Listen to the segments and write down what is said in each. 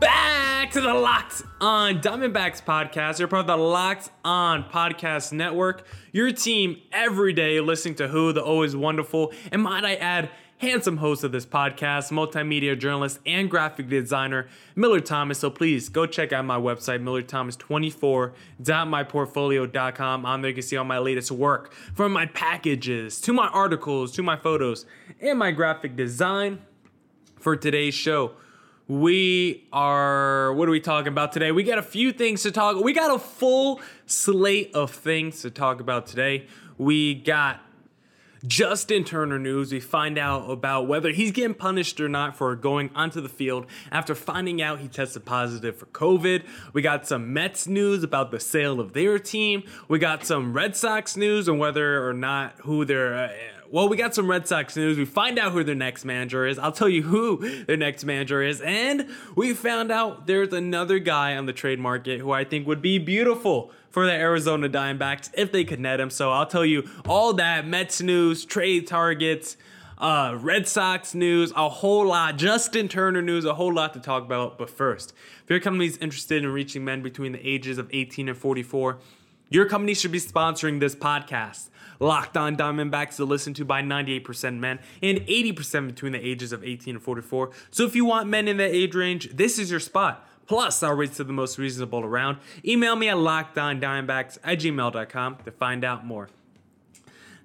back to the Locked On Diamondbacks podcast. You're part of the Locked On Podcast Network. Your team every day listening to who the always wonderful and might I add, handsome host of this podcast, multimedia journalist and graphic designer Miller Thomas. So please go check out my website, millerthomas24.myportfolio.com. On there you can see all my latest work from my packages to my articles to my photos and my graphic design for today's show we are what are we talking about today we got a few things to talk we got a full slate of things to talk about today we got Justin Turner news. We find out about whether he's getting punished or not for going onto the field after finding out he tested positive for COVID. We got some Mets news about the sale of their team. We got some Red Sox news on whether or not who they're. Uh, Well, we got some Red Sox news. We find out who their next manager is. I'll tell you who their next manager is. And we found out there's another guy on the trade market who I think would be beautiful for the Arizona Diamondbacks if they could net him. So I'll tell you all that Mets news, trade targets, uh, Red Sox news, a whole lot, Justin Turner news, a whole lot to talk about. But first, if your company is interested in reaching men between the ages of 18 and 44, your company should be sponsoring this podcast. Locked On Diamondbacks to listen to by 98% men and 80% between the ages of 18 and 44. So if you want men in that age range, this is your spot. Plus, our rates are the most reasonable around. Email me at lockedondiamondbacks at gmail.com to find out more.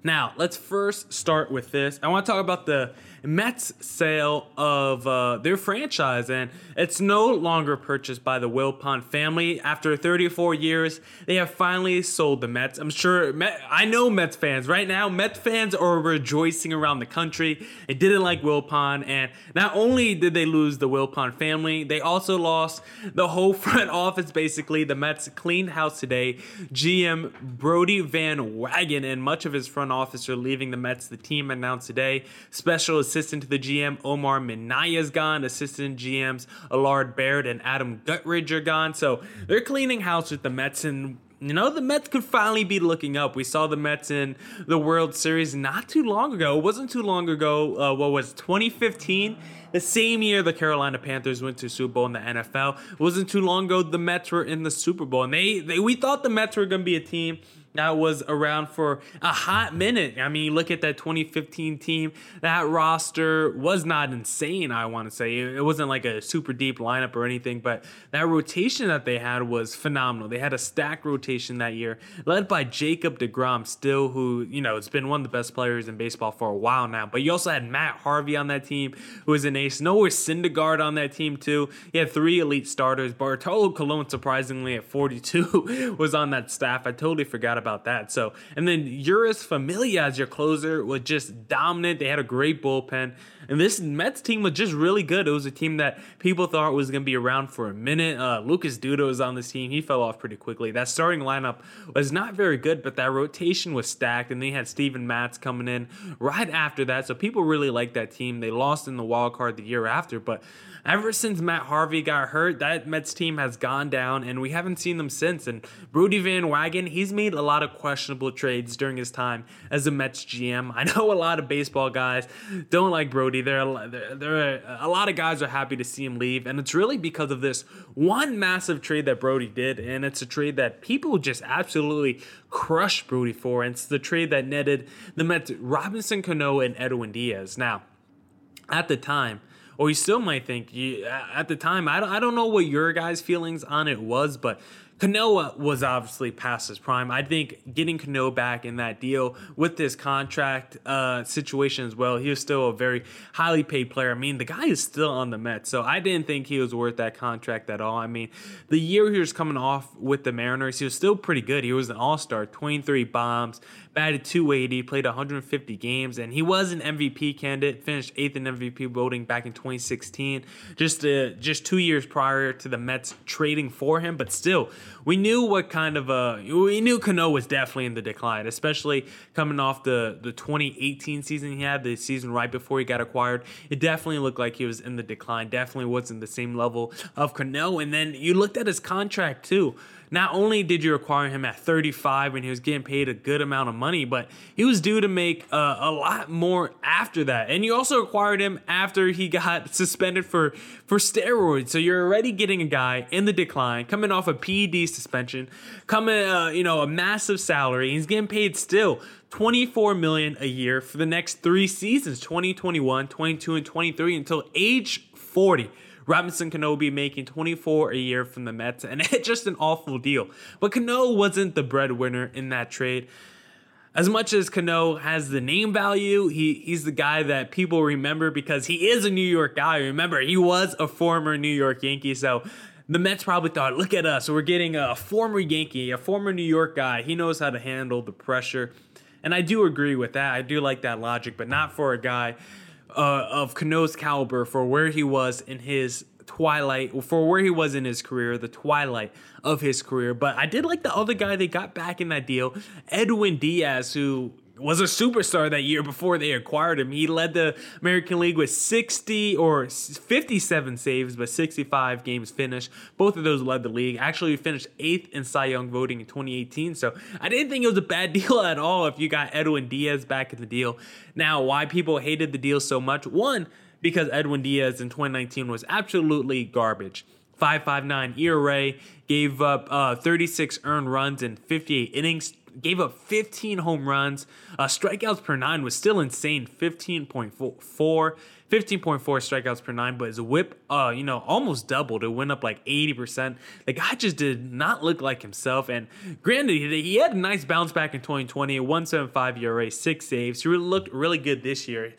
Now, let's first start with this. I want to talk about the Mets sale of uh, their franchise, and it's no longer purchased by the Wilpon family. After 34 years, they have finally sold the Mets. I'm sure, Met, I know Mets fans right now. Mets fans are rejoicing around the country. They didn't like Wilpon, and not only did they lose the Wilpon family, they also lost the whole front office. Basically, the Mets cleaned house today. GM Brodie Van Wagenen and much of his front office are leaving the Mets. The team announced today. Special assistant to the GM Omar Minaya is gone. Assistant GMs Allard Baird and Adam Guttridge are gone. So they're cleaning house with the Mets and you know, the Mets could finally be looking up. We saw the Mets in the World Series not too long ago. It wasn't too long ago. Uh, what was 2015? The same year the Carolina Panthers went to Super Bowl in the NFL. It wasn't too long ago the Mets were in the Super Bowl, and they, they we thought the Mets were going to be a team that was around for a hot minute. I mean, look at that 2015 team, that roster was not insane, I want to say. It wasn't like a super deep lineup or anything, but that rotation that they had was phenomenal. They had a stacked rotation that year, led by Jacob DeGrom, still, who, you know, has been one of the best players in baseball for a while now. But you also had Matt Harvey on that team, who was an ace. Noah Syndergaard on that team, too. He had three elite starters. Bartolo Colon, surprisingly, at 42, was on that staff. I totally forgot about about that. So, and then Jeurys Familia as your closer was just dominant. They had a great bullpen. And this Mets team was just really good. It was a team that people thought was going to be around for a minute. Uh, Lucas Duda was on this team. He fell off pretty quickly. That starting lineup was not very good, but that rotation was stacked. And they had Steven Matz coming in right after that. So people really liked that team. They lost in the wild card the year after, but ever since Matt Harvey got hurt, that Mets team has gone down, and we haven't seen them since. And Brodie Van Wagenen, he's made a lot of questionable trades during his time as a Mets GM. I know a lot of baseball guys don't like Brodie. There, there, there are a lot of guys are happy to see him leave, and it's really because of this one massive trade that Brodie did, and it's a trade that people just absolutely crushed Brodie for. And it's the trade that netted the Mets Robinson Cano and Edwin Diaz. Now, at the time, or you still might think you, at the time I don't, I don't know what your guys feelings on it was but Cano was obviously past his prime. I think getting Cano back in that deal with this contract uh, situation as well, he was still a very highly paid player. I mean, the guy is still on the Mets, so I didn't think he was worth that contract at all. I mean, the year he was coming off with the Mariners, he was still pretty good. He was an all star, 23 bombs, batted 280, played 150 games, and he was an MVP candidate, finished eighth in MVP voting back in 2016, just, uh, just two years prior to the Mets trading for him, but still we knew what kind of a we knew Cano was definitely in the decline, especially coming off the the 2018 season he had, the season right before he got acquired. It definitely looked like he was in the decline. Definitely wasn't the same level of Cano. And then you looked at his contract too not only did you acquire him at 35 and he was getting paid a good amount of money, but he was due to make uh, a lot more after that. And you also acquired him after he got suspended for for steroids. So you're already getting a guy in the decline, coming off a PED suspension, coming uh, you know a massive salary. He's getting paid still 24 million a year for the next 3 seasons, 2021, 22 and 23 until age 40. Robinson Cano be making 24 a year from the Mets, and it's just an awful deal. But Cano wasn't the breadwinner in that trade. As much as Cano has the name value, he, he's the guy that people remember because he is a New York guy. Remember, he was a former New York Yankee, so the Mets probably thought, look at us, we're getting a former Yankee, a former New York guy. He knows how to handle the pressure. And I do agree with that. I do like that logic, but not for a guy uh, of Cano's caliber for where he was in his twilight, for where he was in his career, the twilight of his career. But I did like the other guy they got back in that deal, Edwin Diaz, who was a superstar that year before they acquired him. He led the American League with 60 or 57 saves, but 65 games finished. Both of those led the league. Actually, he finished eighth in Cy Young voting in 2018. So I didn't think it was a bad deal at all if you got Edwin Diaz back in the deal. Now, why people hated the deal so much? One, because Edwin Diaz in 2019 was absolutely garbage. 5.59 ERA, gave up uh, 36 earned runs in 58 innings, gave up 15 home runs. Uh, strikeouts per nine was still insane 15.4. 15.4 strikeouts per nine, but his whip, uh, you know, almost doubled. It went up like 80%. The guy just did not look like himself. And granted, he had a nice bounce back in 2020, 175 ERA, six saves. He really looked really good this year.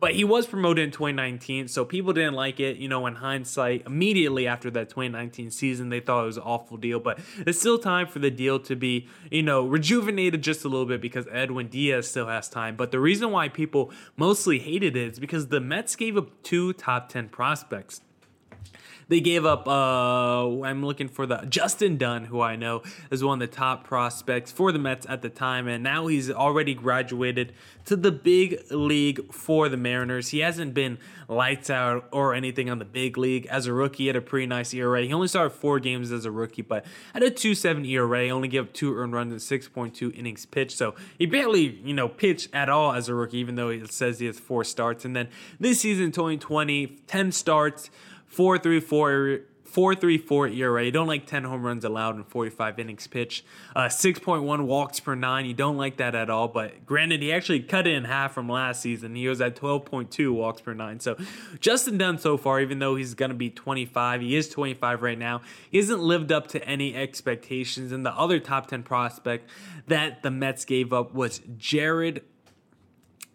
But he was promoted in 2019, so people didn't like it. You know, in hindsight, immediately after that 2019 season, they thought it was an awful deal. But it's still time for the deal to be, you know, rejuvenated just a little bit because Edwin Diaz still has time. But the reason why people mostly hated it is because the Mets gave up two top 10 prospects. They gave up. Uh, I'm looking for the Justin Dunn, who I know is one of the top prospects for the Mets at the time, and now he's already graduated to the big league for the Mariners. He hasn't been lights out or anything on the big league as a rookie. He had a pretty nice ERA. He only started four games as a rookie, but had a 2.7 ERA. Only gave up two earned runs in 6.2 innings pitched. So he barely, you know, pitched at all as a rookie, even though it says he has four starts. And then this season, 2020, 10 starts. 4.34 4.34 ERA. You don't like 10 home runs allowed in 45 innings pitched. Uh, 6.1 walks per nine. You don't like that at all. But granted, he actually cut it in half from last season. He was at 12.2 walks per nine. So Justin Dunn so far, even though he's going to be 25, he is 25 right now. He hasn't lived up to any expectations. And the other top 10 prospect that the Mets gave up was Jarred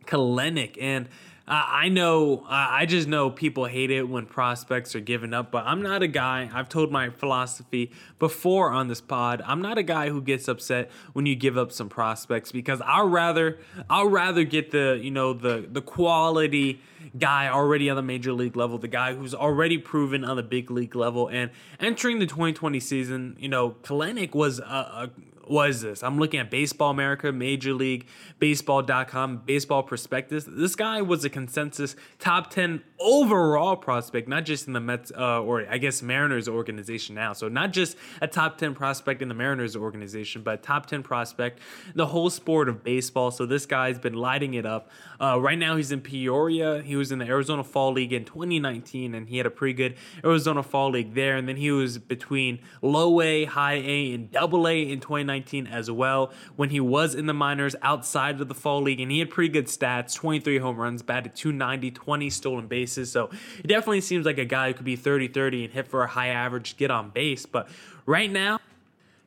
Kelenic. And I know, I just know people hate it when prospects are given up, but I'm not a guy. I've told my philosophy before on this pod. I'm not a guy who gets upset when you give up some prospects because I'll rather, I'll rather get the, you know, the the quality guy already on the major league level, the guy who's already proven on the big league level, and entering the 2020 season, you know, Kelenic was a, a what is this? I'm looking at Baseball America, Major League Baseball.com, Baseball Prospectus. This guy was a consensus top 10 overall prospect, not just in the Mets, uh, or I guess Mariners organization now. So not just a top 10 prospect in the Mariners organization, but top 10 prospect the whole sport of baseball. So this guy's been lighting it up. Uh, right now he's in Peoria. He was in the Arizona Fall League in 2019, and he had a pretty good Arizona Fall League there. And then he was between low A, high A, and double A in 2019 as well when he was in the minors outside of the Fall League, and he had pretty good stats 23 home runs, batted 290, 20 stolen bases. So it definitely seems like a guy who could be 30 30 and hit for a high average, get on base. But right now,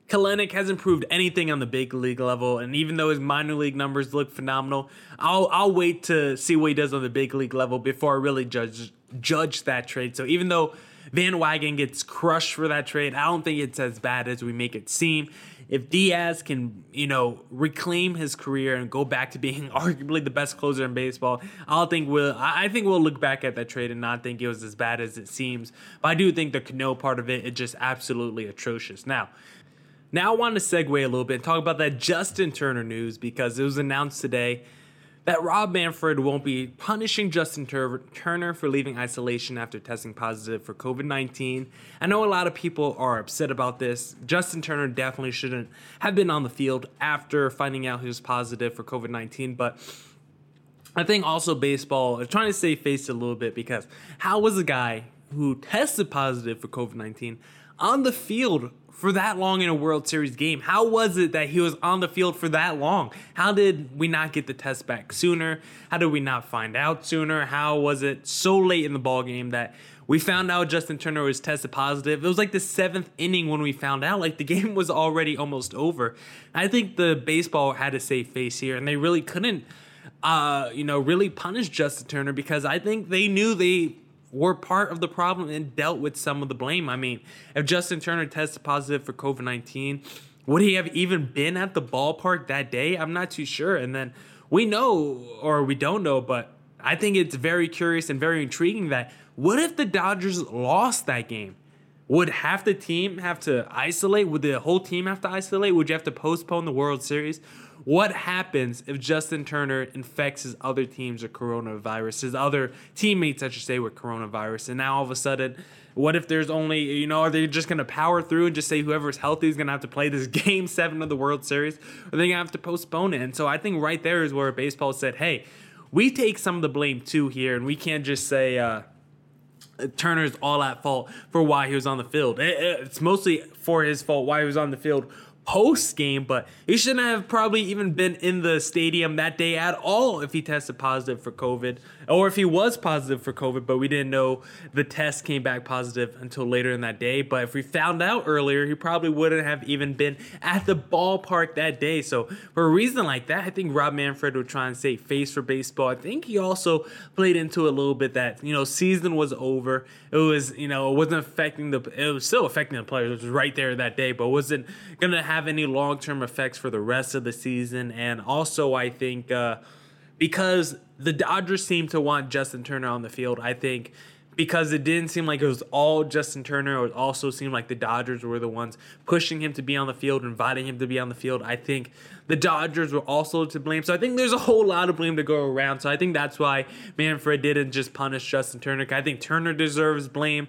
Kelenic hasn't proved anything on the big league level, and even though his minor league numbers look phenomenal, I'll I'll wait to see what he does on the big league level before I really judge judge that trade. So even though Van Wagenen gets crushed for that trade, I don't think it's as bad as we make it seem. If Diaz can, you know, reclaim his career and go back to being arguably the best closer in baseball, I'll think we'll I think we'll look back at that trade and not think it was as bad as it seems. But I do think the Cano part of it is just absolutely atrocious. Now, now I want to segue a little bit and talk about that Justin Turner news because it was announced today that Rob Manfred won't be punishing Justin Tur- Turner for leaving isolation after testing positive for COVID 19. I know a lot of people are upset about this. Justin Turner definitely shouldn't have been on the field after finding out he was positive for COVID 19, but I think also baseball is trying to save face a little bit because how was a guy who tested positive for COVID 19 on the field for that long in a World Series game? How was it that he was on the field for that long? How did we not get the test back sooner? How did we not find out sooner? How was it so late in the ball game that we found out Justin Turner was tested positive? It was like the seventh inning when we found out. Like the game was already almost over. I think the baseball had a safe face here, and they really couldn't, uh, you know, really punish Justin Turner because I think they knew they were part of the problem and dealt with some of the blame. I mean, if Justin Turner tested positive for COVID 19, would he have even been at the ballpark that day? I'm not too sure. And then we know, or we don't know, but I think it's very curious and very intriguing that what if the Dodgers lost that game? Would half the team have to isolate? Would the whole team have to isolate? Would you have to postpone the World Series? What happens if Justin Turner infects his other teams with coronavirus, his other teammates, I should say, with coronavirus? And now all of a sudden, what if there's only, you know, are they just going to power through and just say whoever's healthy is going to have to play this game seven of the World Series? Or are they going to have to postpone it? And so I think right there is where baseball said, hey, we take some of the blame too here, and we can't just say, uh, Turner's all at fault for why he was on the field. It's mostly for his fault why he was on the field post game, but he shouldn't have probably even been in the stadium that day at all if he tested positive for COVID, or if he was positive for COVID, but we didn't know the test came back positive until later in that day. But if we found out earlier, he probably wouldn't have even been at the ballpark that day. So for a reason like that, I think Rob Manfred would try and say face for baseball. I think he also played into a little bit that you know season was over. It was you know it wasn't affecting the it was still affecting the players, which was right there that day, but wasn't gonna have have any long term effects for the rest of the season. And also, I think uh, because the Dodgers seem to want Justin Turner on the field, I think because it didn't seem like it was all Justin Turner. It also seemed like the Dodgers were the ones pushing him to be on the field, inviting him to be on the field. I think the Dodgers were also to blame. So I think there's a whole lot of blame to go around. So I think that's why Manfred didn't just punish Justin Turner. I think Turner deserves blame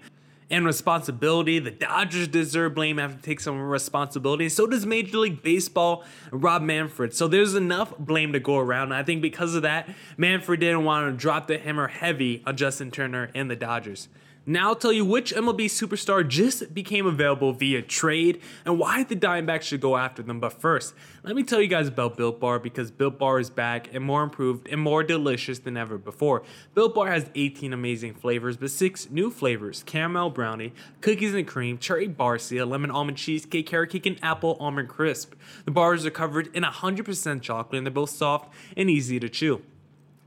and responsibility. The Dodgers deserve blame, have to take some responsibility. So does Major League Baseball, Rob Manfred. So there's enough blame to go around. I think because of that, Manfred didn't want to drop the hammer heavy on Justin Turner and the Dodgers. Now I'll tell you which MLB superstar just became available via trade and why the Diamondbacks should go after them. But first, let me tell you guys about Built Bar because Built Bar is back and more improved and more delicious than ever before. Built Bar has 18 amazing flavors, but six new flavors caramel brownie, cookies and cream, cherry barcia, lemon almond cheesecake, carrot cake, and apple almond crisp. The bars are covered in 100% chocolate and they're both soft and easy to chew.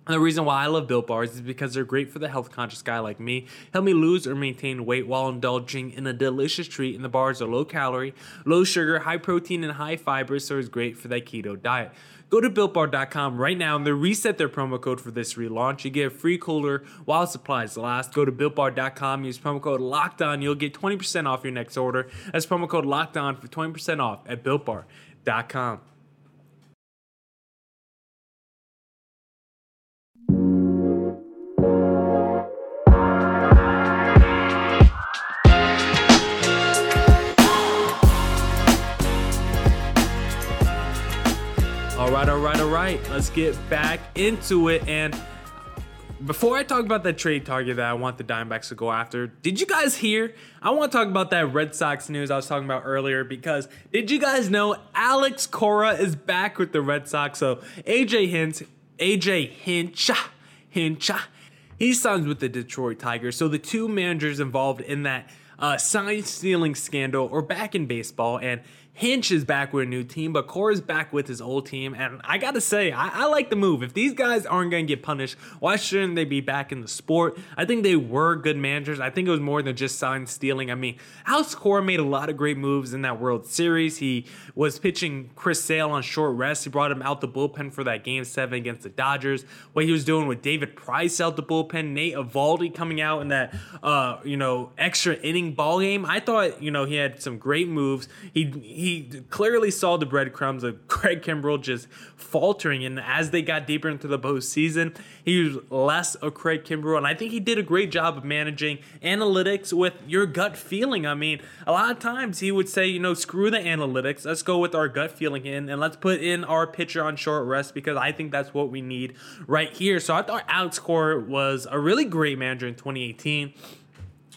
And the reason why I love Built Bars is because they're great for the health conscious guy like me. Help me lose or maintain weight while indulging in a delicious treat. And the bars are low calorie, low sugar, high protein, and high fiber, so it's great for that keto diet. Go to builtbar.com right now and they reset their promo code for this relaunch. You get a free cooler while supplies last. Go to builtbar.com, use promo code locked on. You'll get 20% off your next order. That's promo code locked on for 20% off at builtbar.com. right. Let's get back into it. And before I talk about that trade target that I want the Diamondbacks to go after, did you guys hear? I want to talk about that Red Sox news I was talking about earlier because did you guys know Alex Cora is back with the Red Sox? So AJ Hinch, AJ Hinch, Hinch, he signs with the Detroit Tigers. So the two managers involved in that uh, sign stealing scandal are back in baseball, and Hinch is back with a new team, but Cora's back with his old team. And I gotta say, I, I like the move. If these guys aren't gonna get punished, why shouldn't they be back in the sport? I think they were good managers. I think it was more than just sign stealing. I mean, Alex Cora made a lot of great moves in that World Series. He was pitching Chris Sale on short rest. He brought him out the bullpen for that game seven against the Dodgers. What he was doing with David Price out the bullpen, Nate Eovaldi coming out in that uh, you know, extra inning ball game. I thought, you know, he had some great moves. He clearly saw the breadcrumbs of Craig Kimbrel just faltering. And as they got deeper into the postseason, he was less of Craig Kimbrel. And I think he did a great job of managing analytics with your gut feeling. I mean, a lot of times he would say, you know, screw the analytics. Let's go with our gut feeling in and let's put in our pitcher on short rest because I think that's what we need right here. So I thought Alex Cora was a really great manager in 2018.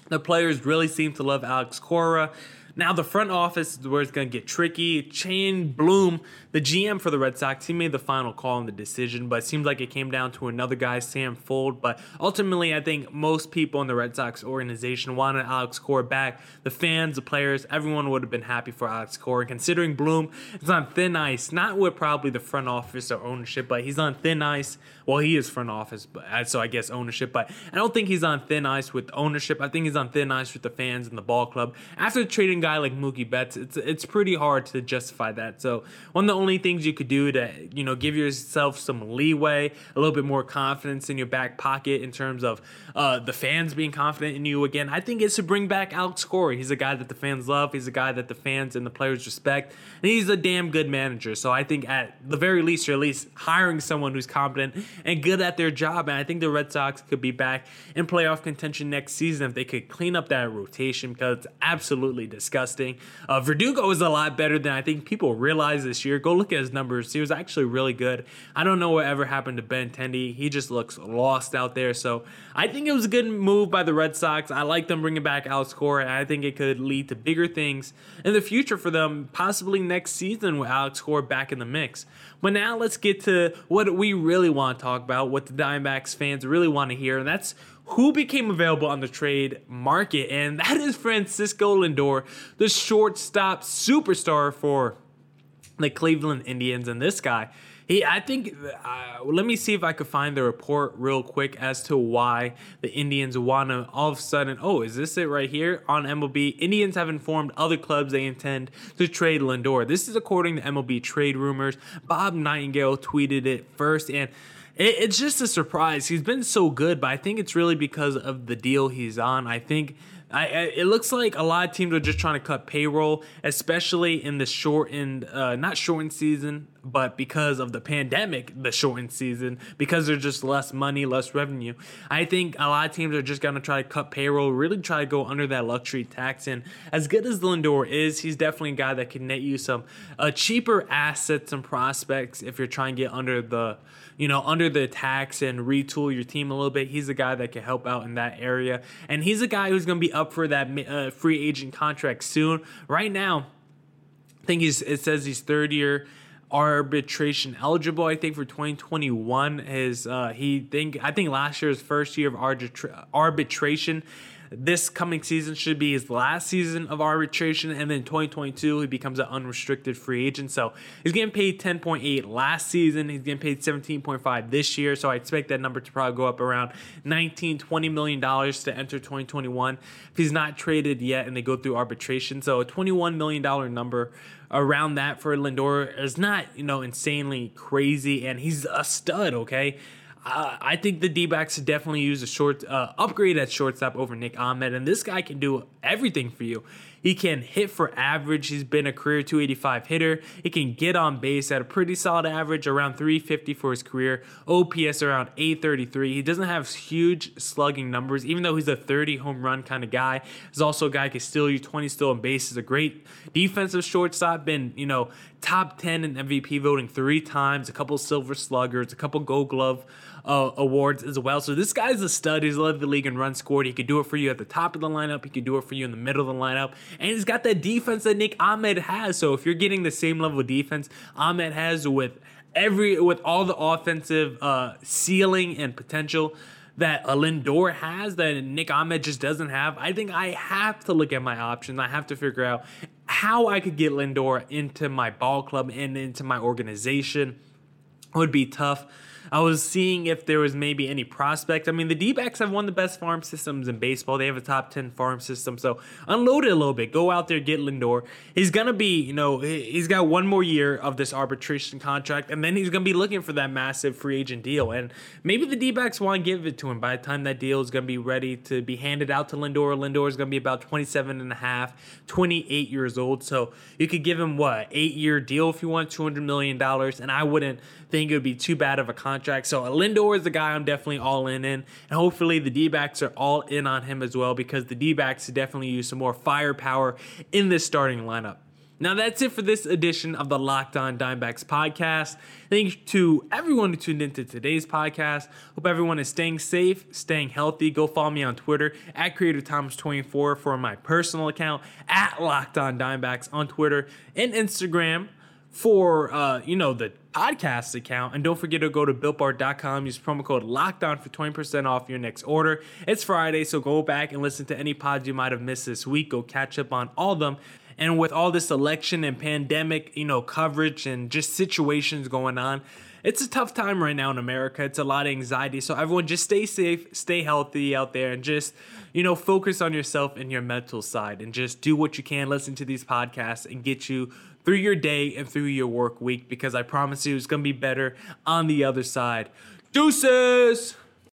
The players really seem to love Alex Cora. Now the front office is where it's going to get tricky. Chaim Bloom, the GM for the Red Sox, he made the final call on the decision, but it seems like it came down to another guy, Sam Fold. But ultimately, I think most people in the Red Sox organization wanted Alex Cora back. The fans, the players, everyone would have been happy for Alex Cora. Considering Bloom is on thin ice, not with probably the front office or ownership, but he's on thin ice. Well, he is front office, but uh, so I guess ownership. But I don't think he's on thin ice with ownership. I think he's on thin ice with the fans and the ball club. After trading guy like Mookie Betts, it's it's pretty hard to justify that. So one of the only things you could do to you know give yourself some leeway, a little bit more confidence in your back pocket in terms of uh, the fans being confident in you again, I think is to bring back Alex Cora. He's a guy that the fans love. He's a guy that the fans and the players respect, and he's a damn good manager. So I think at the very least, you're at least hiring someone who's competent and good at their job. And I think the Red Sox could be back in playoff contention next season if they could clean up that rotation because it's absolutely disgusting. Uh, Verdugo is a lot better than I think people realize this year. Go look at his numbers. He was actually really good. I don't know what ever happened to Benintendi. He just looks lost out there. So I think it was a good move by the Red Sox. I like them bringing back Alex Cora. And I think it could lead to bigger things in the future for them, possibly next season with Alex Cora back in the mix. But now let's get to what we really want to talk about, what the Diamondbacks fans really want to hear, and that's who became available on the trade market, and that is Francisco Lindor, the shortstop superstar for the Cleveland Indians. And this guy, he, I think, uh, let me see if I could find the report real quick as to why the Indians want to all of a sudden. Oh, is this it right here on MLB? Indians have informed other clubs they intend to trade Lindor. This is according to MLB trade rumors. Bob Nightingale tweeted it first, and it's just a surprise. He's been so good, but I think it's really because of the deal he's on. I think I, it looks like a lot of teams are just trying to cut payroll, especially in the shortened, uh, not shortened season, but because of the pandemic, the shortened season, because there's just less money, less revenue. I think a lot of teams are just going to try to cut payroll, really try to go under that luxury tax. And as good as Lindor is, he's definitely a guy that can net you some uh, cheaper assets and prospects if you're trying to get under the you know, under the tax and retool your team a little bit. He's a guy that can help out in that area. And he's a guy who's going to be up for that uh, free agent contract soon. Right now, I think he's, it says he's third year arbitration eligible. I think for 2021 is uh, he think I think last year's first year of arbitra- arbitration this coming season should be his last season of arbitration, and then 2022 he becomes an unrestricted free agent. So he's getting paid 10.8 last season. He's getting paid 17.5 this year. So I expect that number to probably go up around 19, 20 million dollars to enter 2021 if he's not traded yet and they go through arbitration. So a 21 million dollar number around that for Lindor is not you know insanely crazy, and he's a stud. Okay. Uh, I think the D backs definitely use a short uh, upgrade at shortstop over Nick Ahmed, and this guy can do everything for you. He can hit for average. He's been a career 285 hitter. He can get on base at a pretty solid average, around 350 for his career. OPS around 833. He doesn't have huge slugging numbers, even though he's a 30 home run kind of guy. He's also a guy who can steal you 20 stolen bases. A great defensive shortstop. Been you know top 10 in MVP voting three times. A couple silver sluggers. A couple Gold Glove uh, awards as well. So this guy's a stud. He's led the league in run scored. He could do it for you at the top of the lineup. He could do it for you in the middle of the lineup. And he's got that defense that Nick Ahmed has. So if you're getting the same level of defense Ahmed has with every with all the offensive uh, ceiling and potential that a Lindor has that Nick Ahmed just doesn't have, I think I have to look at my options. I have to figure out how I could get Lindor into my ball club and into my organization It would be tough. I was seeing if there was maybe any prospect. I mean, the D backs have one of the best farm systems in baseball. They have a top 10 farm system. So unload it a little bit. Go out there, get Lindor. He's going to be, you know, he's got one more year of this arbitration contract, and then he's going to be looking for that massive free agent deal. And maybe the D backs want to give it to him by the time that deal is going to be ready to be handed out to Lindor. Lindor is going to be about 27 and a half, 28 years old. So you could give him what, eight year deal if you want, $200 million. And I wouldn't think it would be too bad of a contract. So Lindor is the guy I'm definitely all in in. And hopefully the D-backs are all in on him as well because the D-backs definitely use some more firepower in this starting lineup. Now that's it for this edition of the Locked On Dimebacks podcast. Thanks to everyone who tuned into today's podcast. Hope everyone is staying safe, staying healthy. Go follow me on Twitter at CreativeThomas24 for my personal account, at Locked On Dimebacks on Twitter and Instagram for uh, you know the podcast account. And don't forget to go to builtbar.com, use promo code lockdown for 20% off your next order. It's Friday, so go back and listen to any pods you might have missed this week. Go catch up on all of them. And with all this election and pandemic, you know, coverage and just situations going on, it's a tough time right now in America. It's a lot of anxiety. So everyone just stay safe, stay healthy out there and just, you know, focus on yourself and your mental side and just do what you can, listen to these podcasts and get you through your day and through your work week because I promise you it's going to be better on the other side. Deuces!